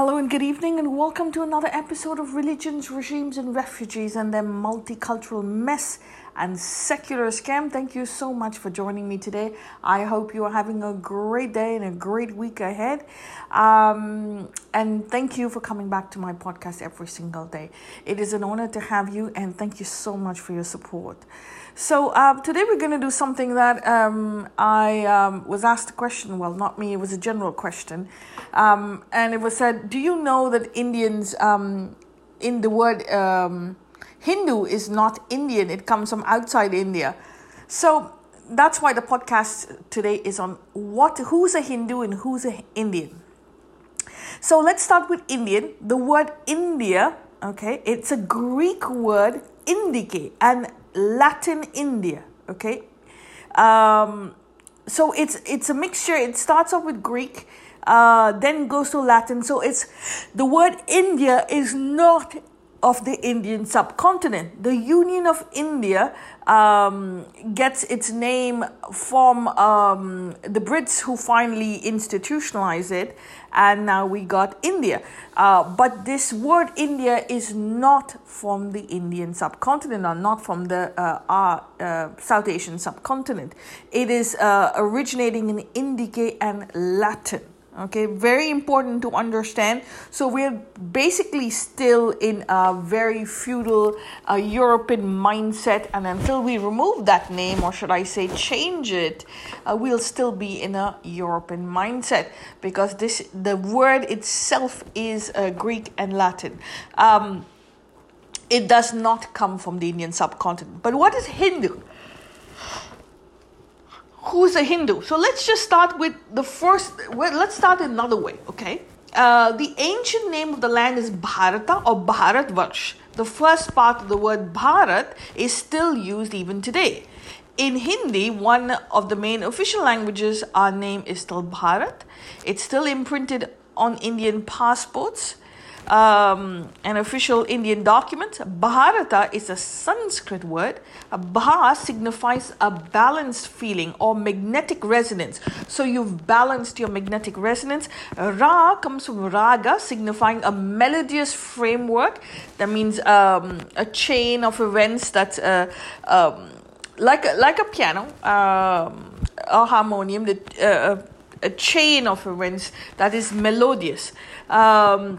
Hello and good evening, and welcome to another episode of Religions, Regimes, and Refugees and their multicultural mess and secular scam. Thank you so much for joining me today. I hope you are having a great day and a great week ahead. Um, and thank you for coming back to my podcast every single day. It is an honor to have you, and thank you so much for your support. So, uh, today we're going to do something that um, I um, was asked a question. Well, not me, it was a general question. Um, and it was said, Do you know that Indians, um, in the word um, Hindu, is not Indian? It comes from outside India. So, that's why the podcast today is on what who's a Hindu and who's an Indian. So let's start with Indian. The word India, okay, it's a Greek word indicate and Latin India. Okay, um, so it's it's a mixture. It starts off with Greek, uh, then goes to Latin. So it's the word India is not of the Indian subcontinent. The Union of India um, gets its name from um, the Brits who finally institutionalized it, and now we got India. Uh, but this word India is not from the Indian subcontinent or not from the uh, uh, South Asian subcontinent. It is uh, originating in Indic and Latin okay very important to understand. So we're basically still in a very feudal uh, european mindset and until we remove that name or should i say change it uh, we'll still be in a european mindset because this the word itself is uh, greek and latin. Um, it does not come from the indian subcontinent. But what is hindu who's a Hindu. So let's just start with the first. Well, let's start another way, okay? Uh, the ancient name of the land is Bharata or Bharatvarsh. The first part of the word Bharat is still used even today. In Hindi, one of the main official languages, our name is still Bharat. It's still imprinted on Indian passports um, an official Indian document. Bharata is a Sanskrit word. Bha signifies a balanced feeling or magnetic resonance. So you've balanced your magnetic resonance. Ra comes from raga, signifying a melodious framework. That means um, a chain of events that. Uh, um, like like a piano, um, a harmonium, the, uh, a chain of events that is melodious. Um,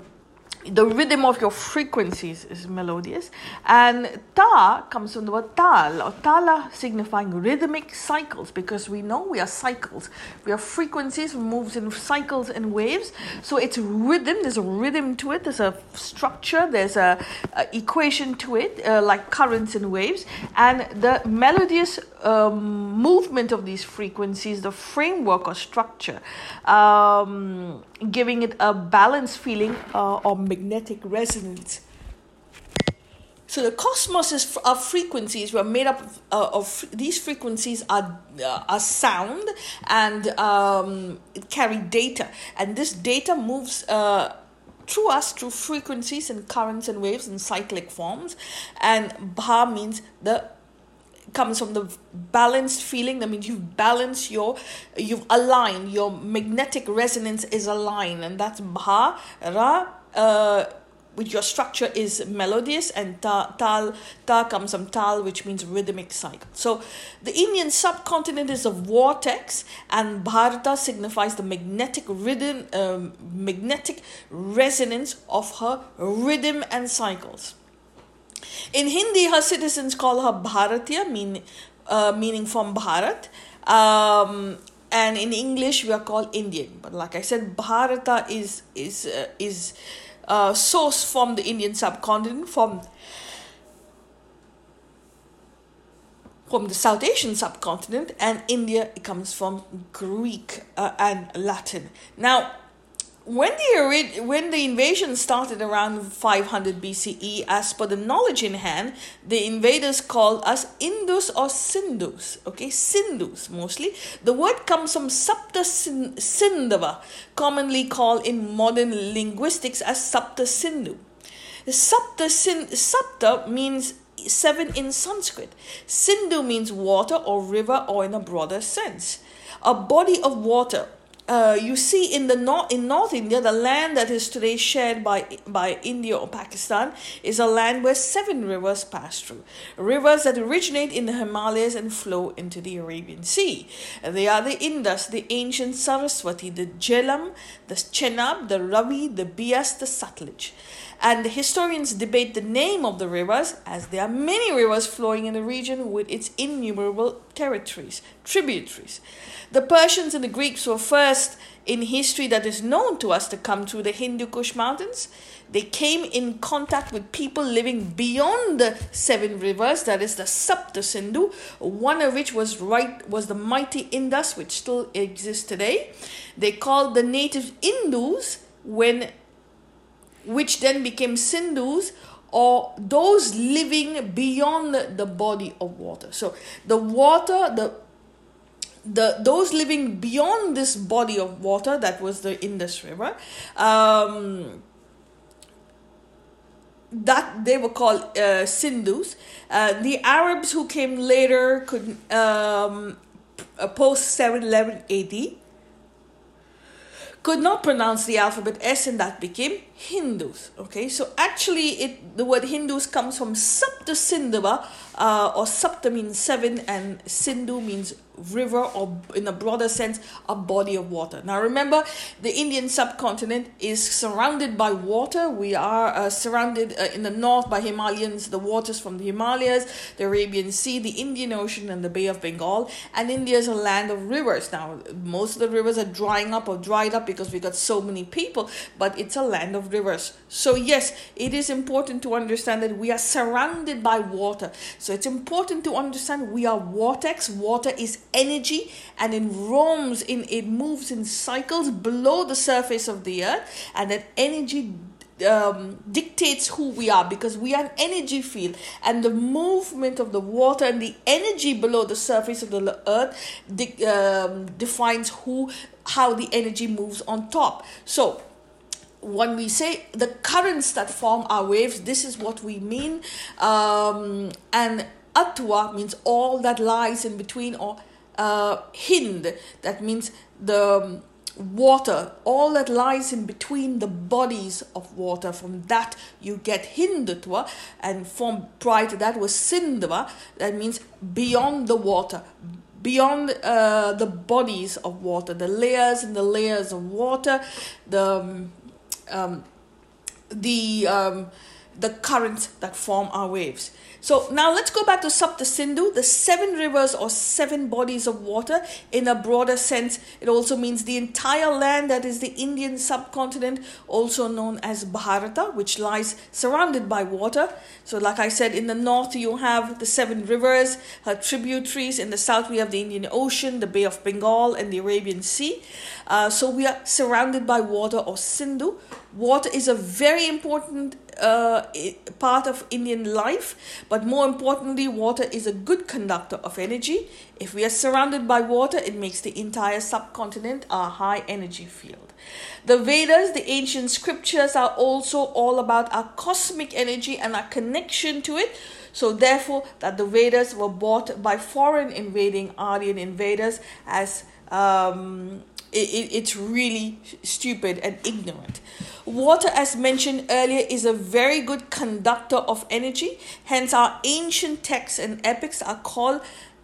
the rhythm of your frequencies is melodious. And ta comes from the word tal or tala signifying rhythmic cycles because we know we are cycles. We are frequencies moves in cycles and waves. So it's rhythm there's a rhythm to it there's a structure there's a, a equation to it uh, like currents and waves. And the melodious um, movement of these frequencies the framework or structure um, giving it a balanced feeling uh, or magnetic resonance. So the cosmos is of frequencies. We're made up of, uh, of these frequencies are uh, are sound and um, carry data, and this data moves. Uh, through us through frequencies and currents and waves in cyclic forms and bha means the comes from the balanced feeling that means you've balanced your you've aligned your magnetic resonance is aligned and that's bha ra uh, which your structure is melodious and ta, tal ta comes from tal which means rhythmic cycle so the indian subcontinent is a vortex and bharata signifies the magnetic rhythm um, magnetic resonance of her rhythm and cycles in Hindi, her citizens call her Bharatiya, mean, uh, meaning from Bharat. Um, and in English, we are called Indian. But like I said, Bharata is is uh, is uh, sourced from the Indian subcontinent, from from the South Asian subcontinent, and India comes from Greek uh, and Latin. Now, when the when the invasion started around 500 BCE, as per the knowledge in hand, the invaders called us Indus or Sindhus. Okay, Sindhus mostly. The word comes from Sapta Sindhava, commonly called in modern linguistics as Sapta Sindhu. Sapta Sapta means seven in Sanskrit. Sindhu means water or river, or in a broader sense, a body of water uh, you see in the north in North India, the land that is today shared by by India or Pakistan is a land where seven rivers pass through. Rivers that originate in the Himalayas and flow into the Arabian Sea. They are the Indus, the ancient Saraswati, the Jhelum, the Chenab, the Ravi, the Beas, the Satluj. And the historians debate the name of the rivers as there are many rivers flowing in the region with its innumerable territories, tributaries. The Persians and the Greeks were first in history that is known to us to come through the Hindu Kush mountains. They came in contact with people living beyond the seven rivers, that is the Sapta Sindhu, one of which was right was the mighty Indus, which still exists today. They called the native Indus when which then became Sindhus or those living beyond the body of water. So the water, the the those living beyond this body of water that was the Indus River, um, that they were called uh, Sindhus. Uh, the Arabs who came later could um, post 711 AD could not pronounce the alphabet S and that became Hindus. Okay, so actually, it the word Hindus comes from Sapta Sindhava, uh, or Sapta means seven, and Sindhu means river, or in a broader sense, a body of water. Now, remember, the Indian subcontinent is surrounded by water. We are uh, surrounded uh, in the north by Himalayas, the waters from the Himalayas, the Arabian Sea, the Indian Ocean, and the Bay of Bengal. And India is a land of rivers. Now, most of the rivers are drying up or dried up because we got so many people, but it's a land of rivers. So, yes, it is important to understand that we are surrounded by water. So, it's important to understand we are vortex. Water is energy and it roams in, it moves in cycles below the surface of the earth, and that energy um, dictates who we are because we are an energy field and the movement of the water and the energy below the surface of the earth de- um, defines who how the energy moves on top so when we say the currents that form our waves, this is what we mean. Um, and Atwa means all that lies in between, or uh, Hind, that means the water, all that lies in between the bodies of water. From that you get Hindutva, and from prior to that was Sindhva, that means beyond the water, beyond uh, the bodies of water, the layers and the layers of water, the um, um, the um, the currents that form our waves. So now let's go back to Sapta Sindhu, the seven rivers or seven bodies of water. In a broader sense, it also means the entire land that is the Indian subcontinent, also known as Bharata, which lies surrounded by water. So, like I said, in the north you have the seven rivers, her tributaries. In the south we have the Indian Ocean, the Bay of Bengal, and the Arabian Sea. Uh, so we are surrounded by water or Sindhu. Water is a very important uh, part of Indian life, but more importantly, water is a good conductor of energy. If we are surrounded by water, it makes the entire subcontinent a high energy field. The Vedas, the ancient scriptures, are also all about our cosmic energy and our connection to it. So, therefore, that the Vedas were bought by foreign invading Aryan invaders as um, it, it, it's really stupid and ignorant. Water, as mentioned earlier, is a very good conductor of energy. Hence, our ancient texts and epics are called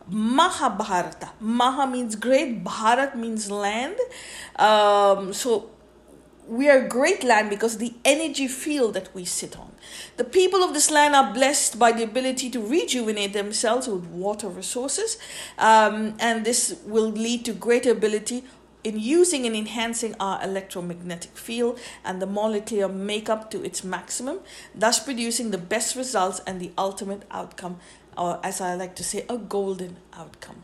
Mahabharata. Maha means great, Bharat means land. Um, so, we are a great land because the energy field that we sit on. The people of this land are blessed by the ability to rejuvenate themselves with water resources, um, and this will lead to greater ability in using and enhancing our electromagnetic field and the molecular makeup to its maximum, thus producing the best results and the ultimate outcome, or as I like to say, a golden outcome.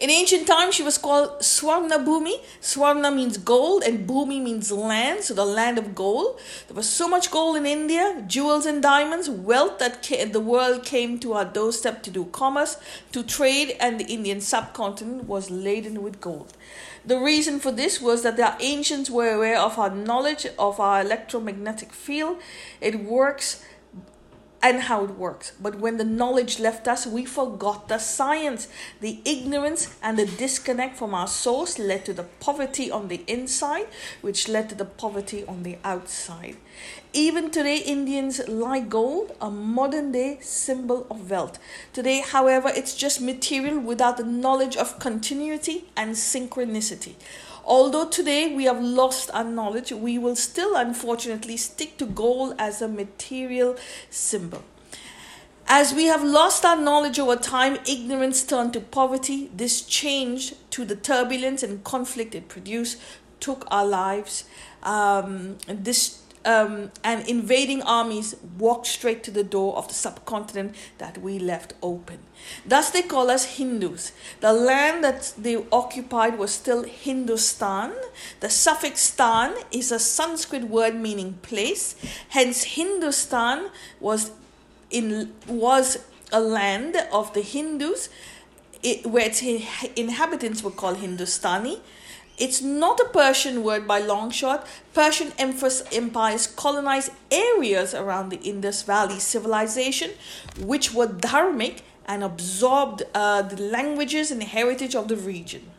In ancient times, she was called Swarna Bhumi. Swarna means gold, and Bhumi means land, so the land of gold. There was so much gold in India, jewels and diamonds, wealth that the world came to our doorstep to do commerce, to trade, and the Indian subcontinent was laden with gold. The reason for this was that the ancients were aware of our knowledge of our electromagnetic field. It works and how it works. But when the knowledge left us, we forgot the science. The ignorance and the disconnect from our source led to the poverty on the inside, which led to the poverty on the outside. Even today, Indians like gold, a modern day symbol of wealth. Today, however, it's just material without the knowledge of continuity and synchronicity. Although today we have lost our knowledge, we will still unfortunately stick to gold as a material symbol. As we have lost our knowledge over time, ignorance turned to poverty. This change to the turbulence and conflict it produced took our lives. Um, this um, and invading armies walked straight to the door of the subcontinent that we left open. Thus, they call us Hindus. The land that they occupied was still Hindustan. The suffix stan is a Sanskrit word meaning place. Hence, Hindustan was in was a land of the Hindus, it, where its inhabitants were called Hindustani. It's not a Persian word by long shot. Persian empires colonized areas around the Indus Valley civilization, which were dharmic and absorbed uh, the languages and heritage of the region.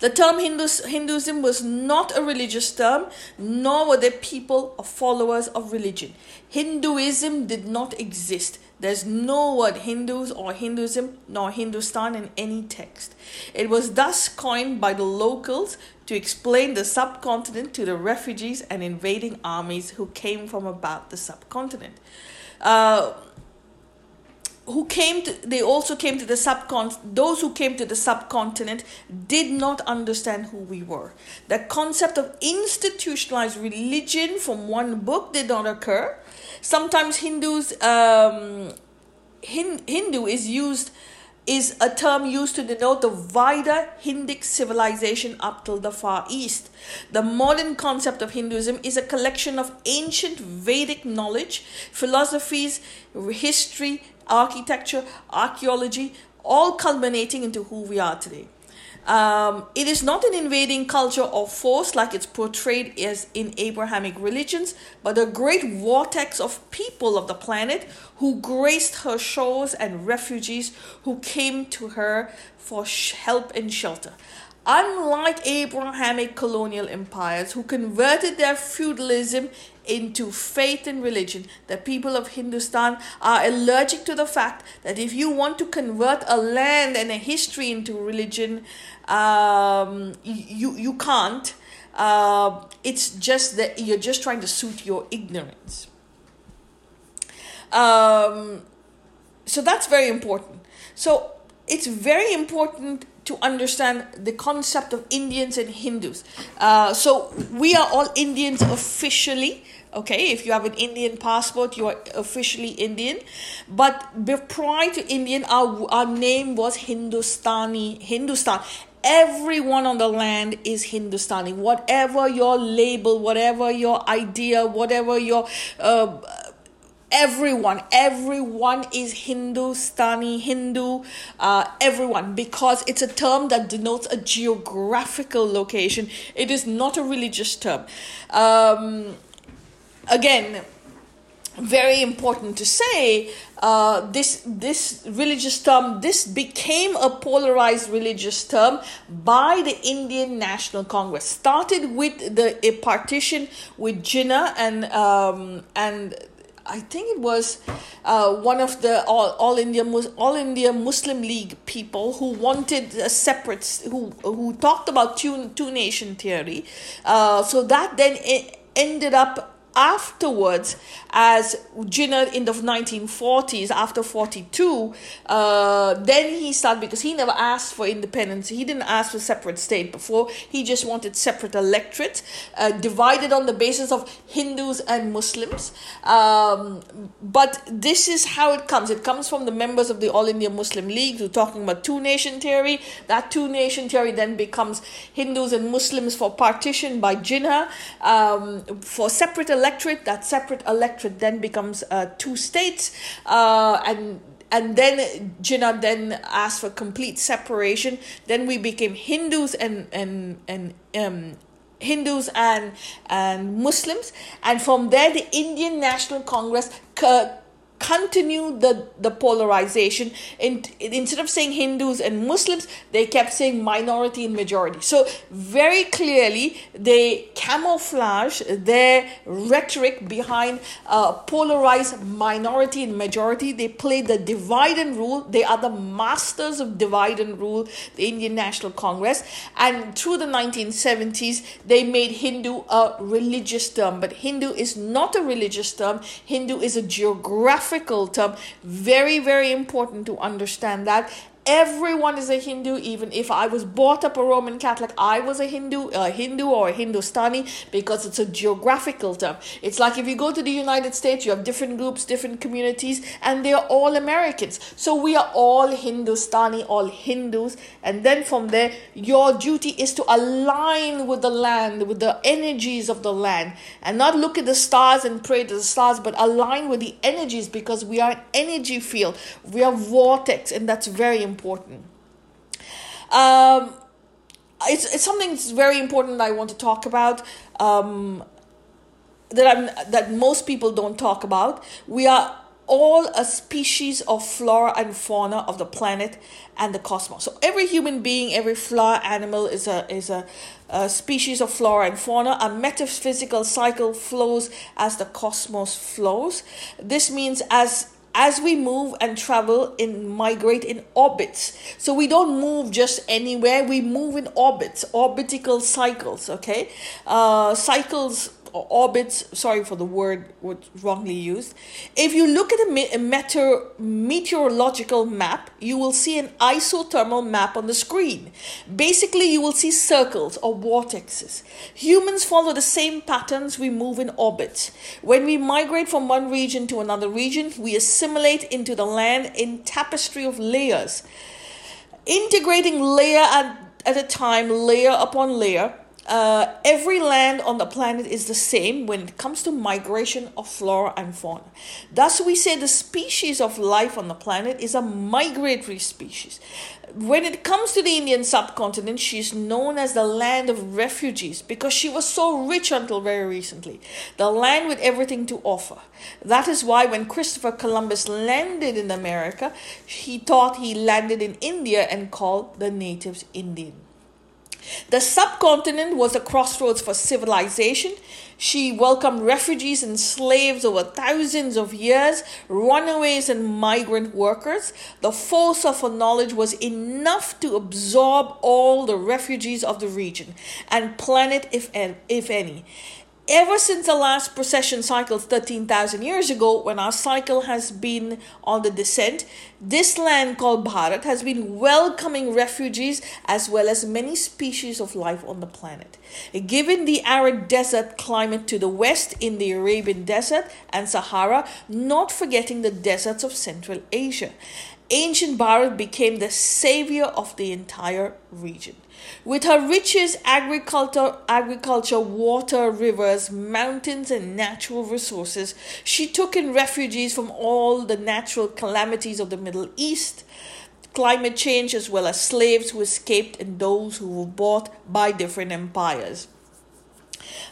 The term Hindus, Hinduism was not a religious term, nor were they people or followers of religion. Hinduism did not exist. There's no word Hindus or Hinduism nor Hindustan in any text. It was thus coined by the locals to explain the subcontinent to the refugees and invading armies who came from about the subcontinent. Uh, who came to they also came to the subcontinent those who came to the subcontinent did not understand who we were the concept of institutionalized religion from one book did not occur sometimes hindus um, hindu is used is a term used to denote the wider Hindic civilization up till the Far East. The modern concept of Hinduism is a collection of ancient Vedic knowledge, philosophies, history, architecture, archaeology, all culminating into who we are today. Um, it is not an invading culture or force like it's portrayed as in Abrahamic religions, but a great vortex of people of the planet who graced her shores and refugees who came to her for help and shelter. Unlike Abrahamic colonial empires who converted their feudalism into faith and religion. The people of Hindustan are allergic to the fact that if you want to convert a land and a history into religion, um, you, you can't. Uh, it's just that you're just trying to suit your ignorance. Um, so that's very important. So it's very important to understand the concept of Indians and Hindus. Uh, so we are all Indians officially. Okay, if you have an Indian passport, you are officially Indian. But prior to Indian, our, our name was Hindustani, Hindustan. Everyone on the land is Hindustani. Whatever your label, whatever your idea, whatever your uh, everyone everyone is hindustani hindu uh, everyone because it's a term that denotes a geographical location. It is not a religious term. Um, again very important to say uh, this this religious term this became a polarized religious term by the Indian National Congress. Started with the partition with Jinnah and um, and I think it was uh, one of the all, all India all India Muslim League people who wanted a separate who who talked about two two nation theory. Uh, so that then ended up afterwards as Jinnah in the 1940s after 42 uh, then he started because he never asked for independence. He didn't ask for separate state before. He just wanted separate electorate uh, divided on the basis of Hindus and Muslims. Um, but this is how it comes. It comes from the members of the All India Muslim League who are talking about two nation theory. That two nation theory then becomes Hindus and Muslims for partition by Jinnah um, for separate electorate electorate. That separate electorate then becomes uh, two states, uh, and and then Jinnah then asked for complete separation. Then we became Hindus and and and um, Hindus and and Muslims, and from there the Indian National Congress. Continue the, the polarization. In, instead of saying Hindus and Muslims, they kept saying minority and majority. So, very clearly, they camouflage their rhetoric behind uh, polarized minority and majority. They play the divide and rule. They are the masters of divide and rule, the Indian National Congress. And through the 1970s, they made Hindu a religious term. But Hindu is not a religious term, Hindu is a geographic geographical term. Very, very important to understand that everyone is a Hindu, even if I was brought up a Roman Catholic, I was a Hindu, a Hindu or a Hindustani because it's a geographical term. It's like if you go to the United States, you have different groups, different communities, and they're all Americans. So we are all Hindustani, all Hindus, and then from there, your duty is to align with the land, with the energies of the land, and not look at the stars and pray to the stars, but align with the energies because we are an energy field, we are vortex, and that's very important important. Um, it's, it's something that's very important that I want to talk about. Um, that I'm that most people don't talk about. We are all a species of flora and fauna of the planet and the cosmos. So every human being, every flower animal is a is a, a species of flora and fauna. A metaphysical cycle flows as the cosmos flows. This means as as we move and travel and migrate in orbits. So we don't move just anywhere, we move in orbits, orbital cycles, okay? Uh, cycles orbits sorry for the word was wrongly used. If you look at a, a meteor, meteorological map you will see an isothermal map on the screen. Basically you will see circles or vortexes. Humans follow the same patterns we move in orbits when we migrate from one region to another region we assimilate into the land in tapestry of layers. Integrating layer at, at a time layer upon layer uh, every land on the planet is the same when it comes to migration of flora and fauna. Thus, we say the species of life on the planet is a migratory species. When it comes to the Indian subcontinent, she is known as the land of refugees because she was so rich until very recently. The land with everything to offer. That is why when Christopher Columbus landed in America, he thought he landed in India and called the natives Indian. The subcontinent was a crossroads for civilization. She welcomed refugees and slaves over thousands of years, runaways and migrant workers. The force of her knowledge was enough to absorb all the refugees of the region and planet, if, if any ever since the last precession cycle 13,000 years ago, when our cycle has been on the descent, this land called Bharat has been welcoming refugees as well as many species of life on the planet. Given the arid desert climate to the west in the Arabian Desert and Sahara, not forgetting the deserts of Central Asia, ancient Bharat became the savior of the entire region. With her riches, agriculture, agriculture, water, rivers, mountains, and natural resources, she took in refugees from all the natural calamities of the Middle East, climate change, as well as slaves who escaped and those who were bought by different empires.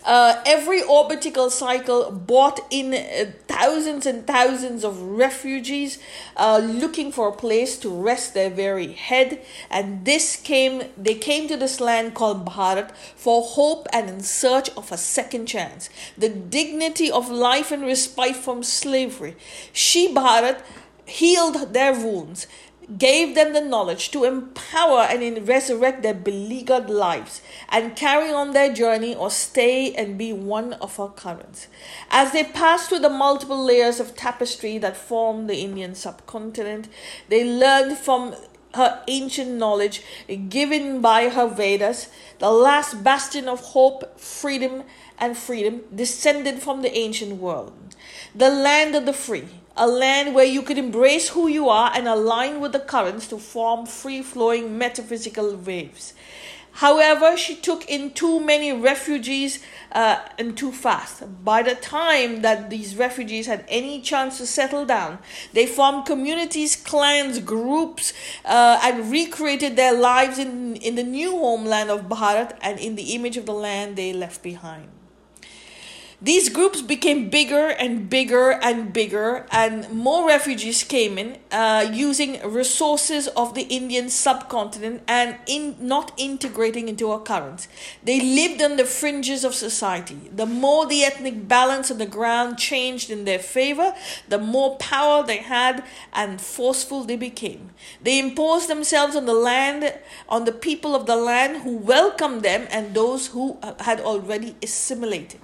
Uh, every orbital cycle brought in uh, thousands and thousands of refugees uh, looking for a place to rest their very head. And this came, they came to this land called Bharat for hope and in search of a second chance, the dignity of life and respite from slavery. She, Bharat, healed their wounds gave them the knowledge to empower and resurrect their beleaguered lives and carry on their journey or stay and be one of her currents. As they passed through the multiple layers of tapestry that form the Indian subcontinent, they learned from her ancient knowledge given by her Vedas, the last bastion of hope, freedom, and freedom descended from the ancient world, the land of the free a land where you could embrace who you are and align with the currents to form free flowing metaphysical waves. However, she took in too many refugees uh, and too fast. By the time that these refugees had any chance to settle down, they formed communities, clans, groups, uh, and recreated their lives in, in the new homeland of Bharat and in the image of the land they left behind. These groups became bigger and bigger and bigger, and more refugees came in uh, using resources of the Indian subcontinent and in not integrating into our currents. They lived on the fringes of society. The more the ethnic balance on the ground changed in their favor, the more power they had and forceful they became. They imposed themselves on the land, on the people of the land who welcomed them and those who uh, had already assimilated.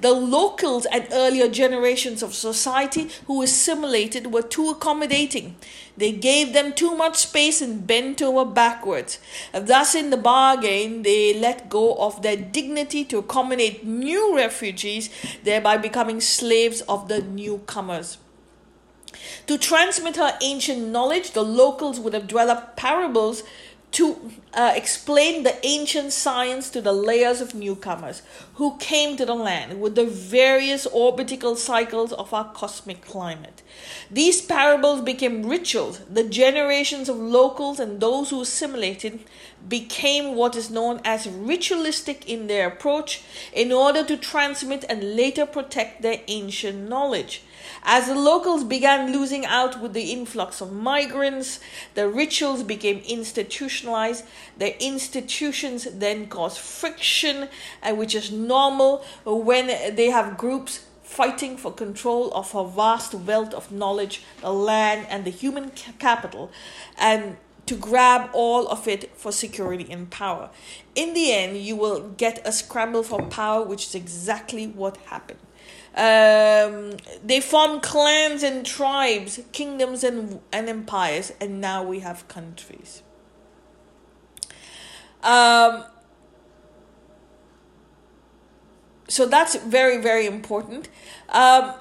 The locals and earlier generations of society who assimilated were too accommodating. They gave them too much space and bent over backwards. Thus, in the bargain, they let go of their dignity to accommodate new refugees, thereby becoming slaves of the newcomers. To transmit her ancient knowledge, the locals would have developed parables to uh, explain the ancient science to the layers of newcomers who came to the land with the various orbital cycles of our cosmic climate. These parables became rituals. The generations of locals and those who assimilated became what is known as ritualistic in their approach in order to transmit and later protect their ancient knowledge. As the locals began losing out with the influx of migrants, the rituals became institutionalized. The institutions then cause friction, uh, which is normal when they have groups fighting for control of a vast wealth of knowledge, the land, and the human capital, and to grab all of it for security and power. In the end, you will get a scramble for power, which is exactly what happened. Um, they formed clans and tribes, kingdoms and, and empires, and now we have countries. Um, so that's very, very important. Um,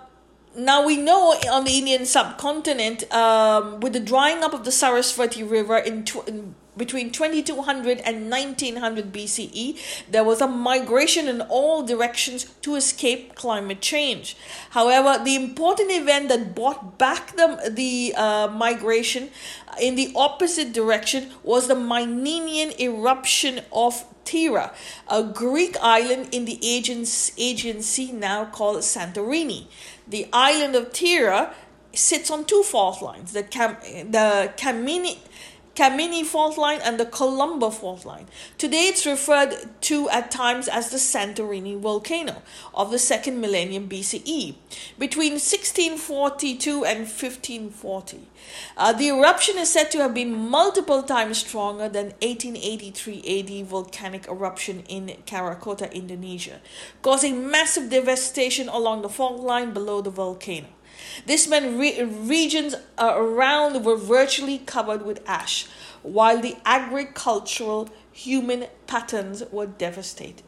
now we know on the Indian subcontinent, um, with the drying up of the Saraswati River in, tw- in between 2200 and 1900 BCE, there was a migration in all directions to escape climate change. However, the important event that brought back the, the uh, migration in the opposite direction was the Minoan eruption of Thera, a Greek island in the Aegean Sea now called Santorini. The island of Thera sits on two fault lines, the, Cam- the Kameni Kameni fault line and the Columbo fault line. Today it's referred to at times as the Santorini volcano of the second millennium BCE, between 1642 and 1540. Uh, the eruption is said to have been multiple times stronger than 1883 AD volcanic eruption in Krakatoa, Indonesia, causing massive devastation along the fault line below the volcano. This meant re- regions uh, around were virtually covered with ash, while the agricultural human patterns were devastated.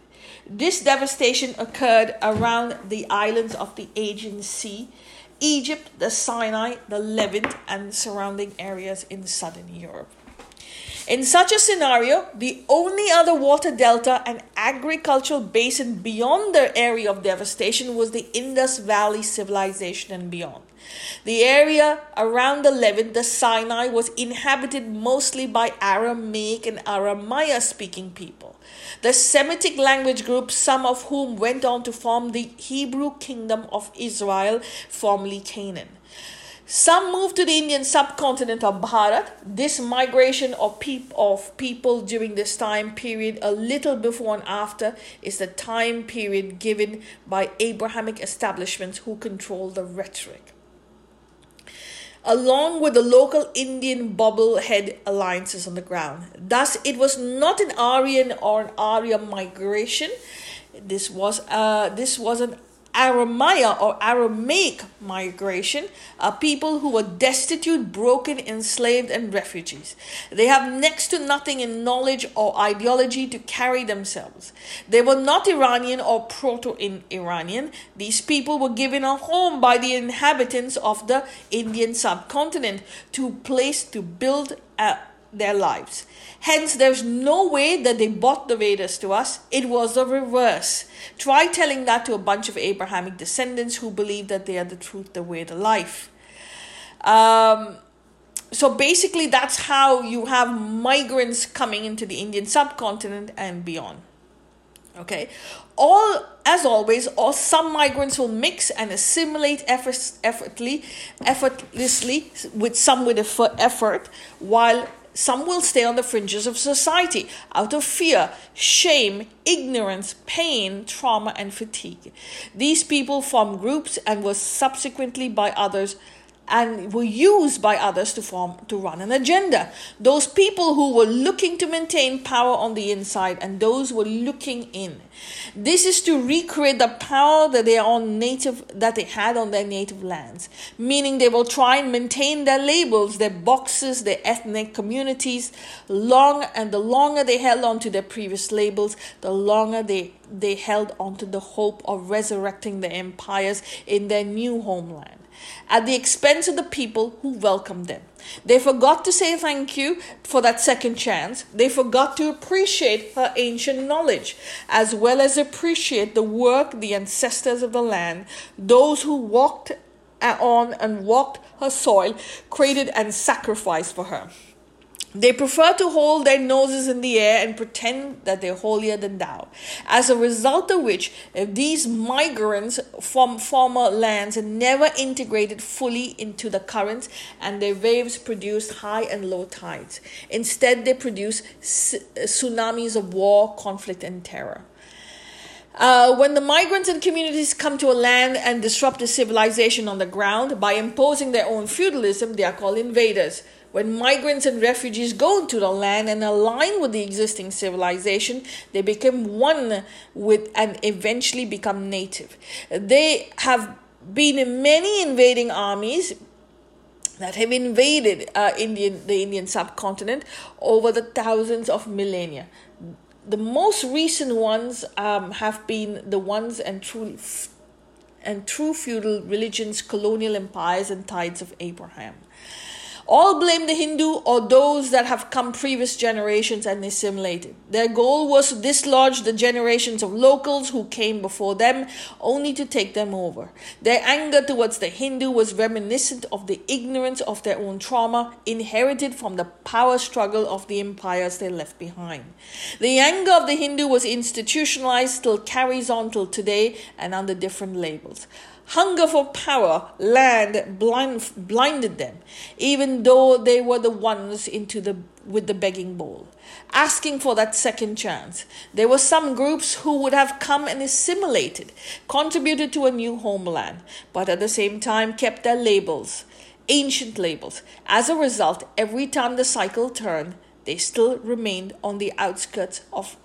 This devastation occurred around the islands of the Aegean Sea, Egypt, the Sinai, the Levant, and surrounding areas in southern Europe. In such a scenario, the only other water delta and agricultural basin beyond the area of devastation was the Indus Valley civilization and beyond. The area around the Levant, the Sinai, was inhabited mostly by Aramaic and Aramaya speaking people. The Semitic language group, some of whom went on to form the Hebrew kingdom of Israel, formerly Canaan. Some moved to the Indian subcontinent of Bharat. This migration of, peop- of people during this time period, a little before and after, is the time period given by Abrahamic establishments who control the rhetoric. Along with the local Indian bobblehead alliances on the ground. Thus, it was not an Aryan or an Arya migration. This was uh, this was an Aramaya or Aramaic migration are people who were destitute, broken, enslaved, and refugees. They have next to nothing in knowledge or ideology to carry themselves. They were not Iranian or proto Iranian. These people were given a home by the inhabitants of the Indian subcontinent to place to build a their lives. Hence, there's no way that they bought the Vedas to us. It was the reverse. Try telling that to a bunch of Abrahamic descendants who believe that they are the truth, the way, the life. Um, so basically, that's how you have migrants coming into the Indian subcontinent and beyond. Okay, all as always, all some migrants will mix and assimilate effort, effortlessly, effortlessly with some with effort, while some will stay on the fringes of society out of fear, shame, ignorance, pain, trauma, and fatigue. These people form groups and were subsequently by others and were used by others to form to run an agenda. Those people who were looking to maintain power on the inside and those were looking in. This is to recreate the power that they on native that they had on their native lands meaning they will try and maintain their labels their boxes their ethnic communities long and the longer they held on to their previous labels the longer they they held on to the hope of resurrecting their empires in their new homeland at the expense of the people who welcomed them. They forgot to say thank you for that second chance. They forgot to appreciate her ancient knowledge, as well as appreciate the work the ancestors of the land, those who walked on and walked her soil, created and sacrificed for her. They prefer to hold their noses in the air and pretend that they're holier than thou. As a result of which, if these migrants from former lands are never integrated fully into the currents and their waves produce high and low tides. Instead, they produce tsunamis of war, conflict, and terror. Uh, when the migrants and communities come to a land and disrupt the civilization on the ground by imposing their own feudalism, they are called invaders. When migrants and refugees go into the land and align with the existing civilization, they become one with and eventually become native. They have been in many invading armies that have invaded uh, Indian, the Indian subcontinent over the thousands of millennia. The most recent ones um, have been the ones and true and true feudal religions, colonial empires, and tides of Abraham. All blame the Hindu or those that have come previous generations and assimilated. Their goal was to dislodge the generations of locals who came before them, only to take them over. Their anger towards the Hindu was reminiscent of the ignorance of their own trauma inherited from the power struggle of the empires they left behind. The anger of the Hindu was institutionalized, still carries on till today, and under different labels. Hunger for power, land blind, blinded them, even though they were the ones into the with the begging bowl, asking for that second chance. There were some groups who would have come and assimilated, contributed to a new homeland, but at the same time kept their labels, ancient labels. As a result, every time the cycle turned, they still remained on the outskirts of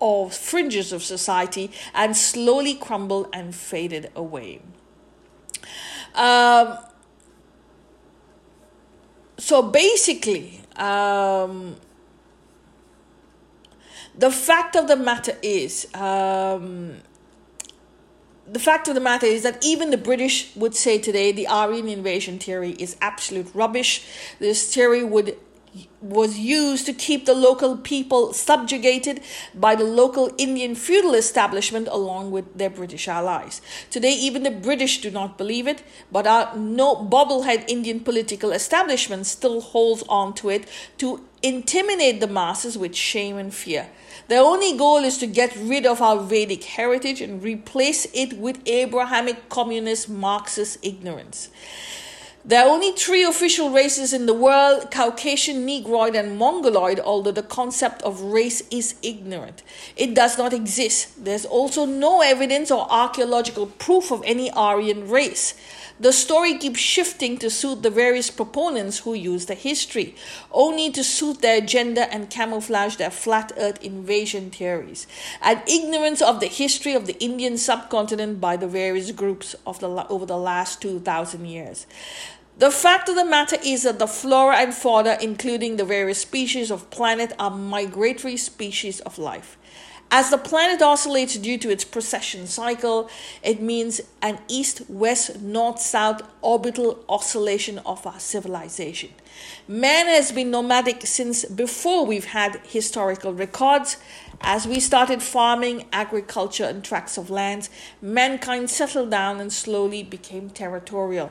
or fringes of society and slowly crumbled and faded away. Um, so basically, um, the fact of the matter is, um, the fact of the matter is that even the British would say today the Aryan invasion theory is absolute rubbish. This theory would was used to keep the local people subjugated by the local Indian feudal establishment along with their British allies. Today, even the British do not believe it, but our no bobblehead Indian political establishment still holds on to it to intimidate the masses with shame and fear. Their only goal is to get rid of our Vedic heritage and replace it with Abrahamic communist Marxist ignorance. There are only three official races in the world Caucasian, Negroid, and Mongoloid, although the concept of race is ignorant. It does not exist. There's also no evidence or archaeological proof of any Aryan race. The story keeps shifting to suit the various proponents who use the history, only to suit their agenda and camouflage their flat earth invasion theories, and ignorance of the history of the Indian subcontinent by the various groups of the, over the last 2,000 years. The fact of the matter is that the flora and fauna, including the various species of planet, are migratory species of life. As the planet oscillates due to its precession cycle, it means an east west north south orbital oscillation of our civilization. Man has been nomadic since before we've had historical records. As we started farming, agriculture, and tracts of lands, mankind settled down and slowly became territorial.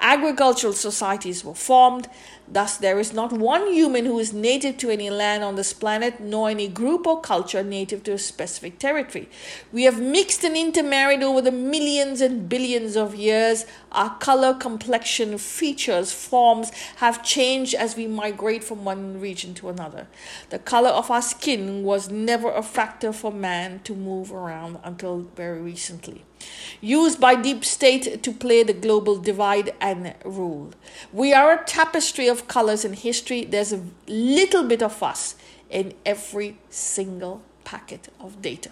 Agricultural societies were formed. Thus, there is not one human who is native to any land on this planet, nor any group or culture native to a specific territory. We have mixed and intermarried over the millions and billions of years. Our color, complexion, features, forms have changed as we migrate from one region to another. The color of our skin was never a factor for man to move around until very recently used by deep state to play the global divide and rule. We are a tapestry of colors in history. There's a little bit of us in every single packet of data.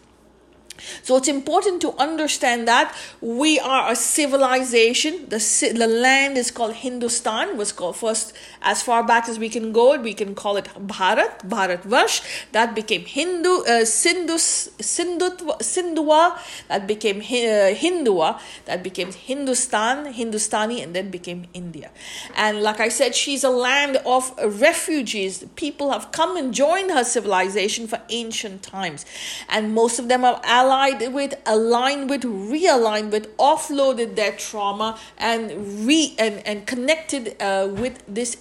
So it's important to understand that we are a civilization. The, the land is called Hindustan, was called first as far back as we can go. We can call it Bharat, Bharat Varsh. That became Hindu, uh, Sindhus, Sindhutva, Sindhua. That became uh, Hindua. That became Hindustan, Hindustani, and then became India. And like I said, she's a land of refugees. People have come and joined her civilization for ancient times, and most of them are allied with, aligned with, realigned with, offloaded their trauma and re and, and connected uh, with this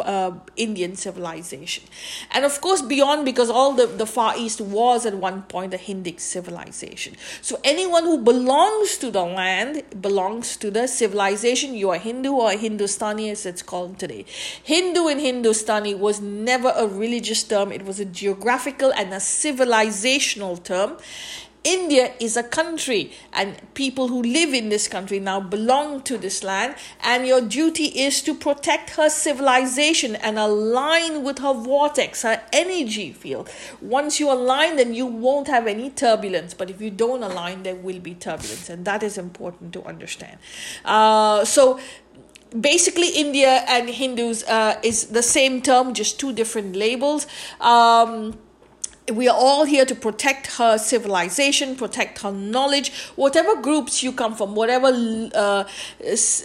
uh, Indian civilization. And of course, beyond because all the, the Far East was at one point a Hindic civilization. So anyone who belongs to the land belongs to the civilization. You are Hindu or Hindustani as it's called today. Hindu in Hindustani was never a religious term, it was a geographical and a civilizational term. India is a country, and people who live in this country now belong to this land, and your duty is to protect her civilization and align with her vortex, her energy field. Once you align, then you won't have any turbulence, but if you don't align, there will be turbulence, and that is important to understand. Uh, so, basically india and hindus uh, is the same term just two different labels um, we are all here to protect her civilization, protect her knowledge. Whatever groups you come from, whatever uh,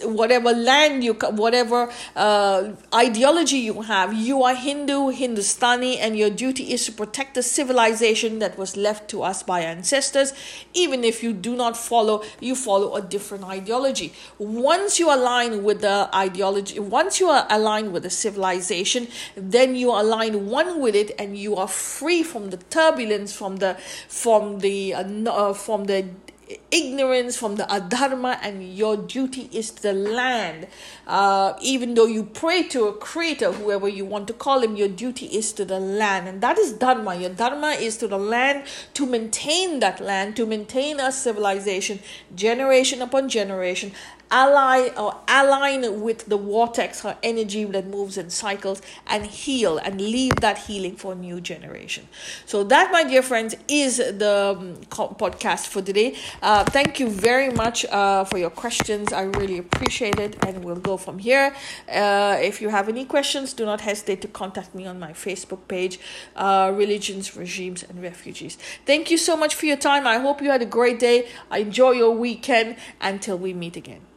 whatever land you, whatever uh, ideology you have, you are Hindu, Hindustani, and your duty is to protect the civilization that was left to us by ancestors. Even if you do not follow, you follow a different ideology. Once you align with the ideology, once you are aligned with the civilization, then you align one with it, and you are free from the turbulence, from the from the uh, uh, from the ignorance from the adharma and your duty is to the land uh, even though you pray to a creator whoever you want to call him your duty is to the land and that is dharma your dharma is to the land to maintain that land to maintain a civilization generation upon generation ally or align with the vortex, her energy that moves in cycles, and heal and leave that healing for a new generation. So, that, my dear friends, is the um, podcast for today. Uh, thank you very much uh, for your questions. I really appreciate it, and we'll go from here. Uh, if you have any questions, do not hesitate to contact me on my Facebook page, uh, Religions, Regimes, and Refugees. Thank you so much for your time. I hope you had a great day. Enjoy your weekend until we meet again.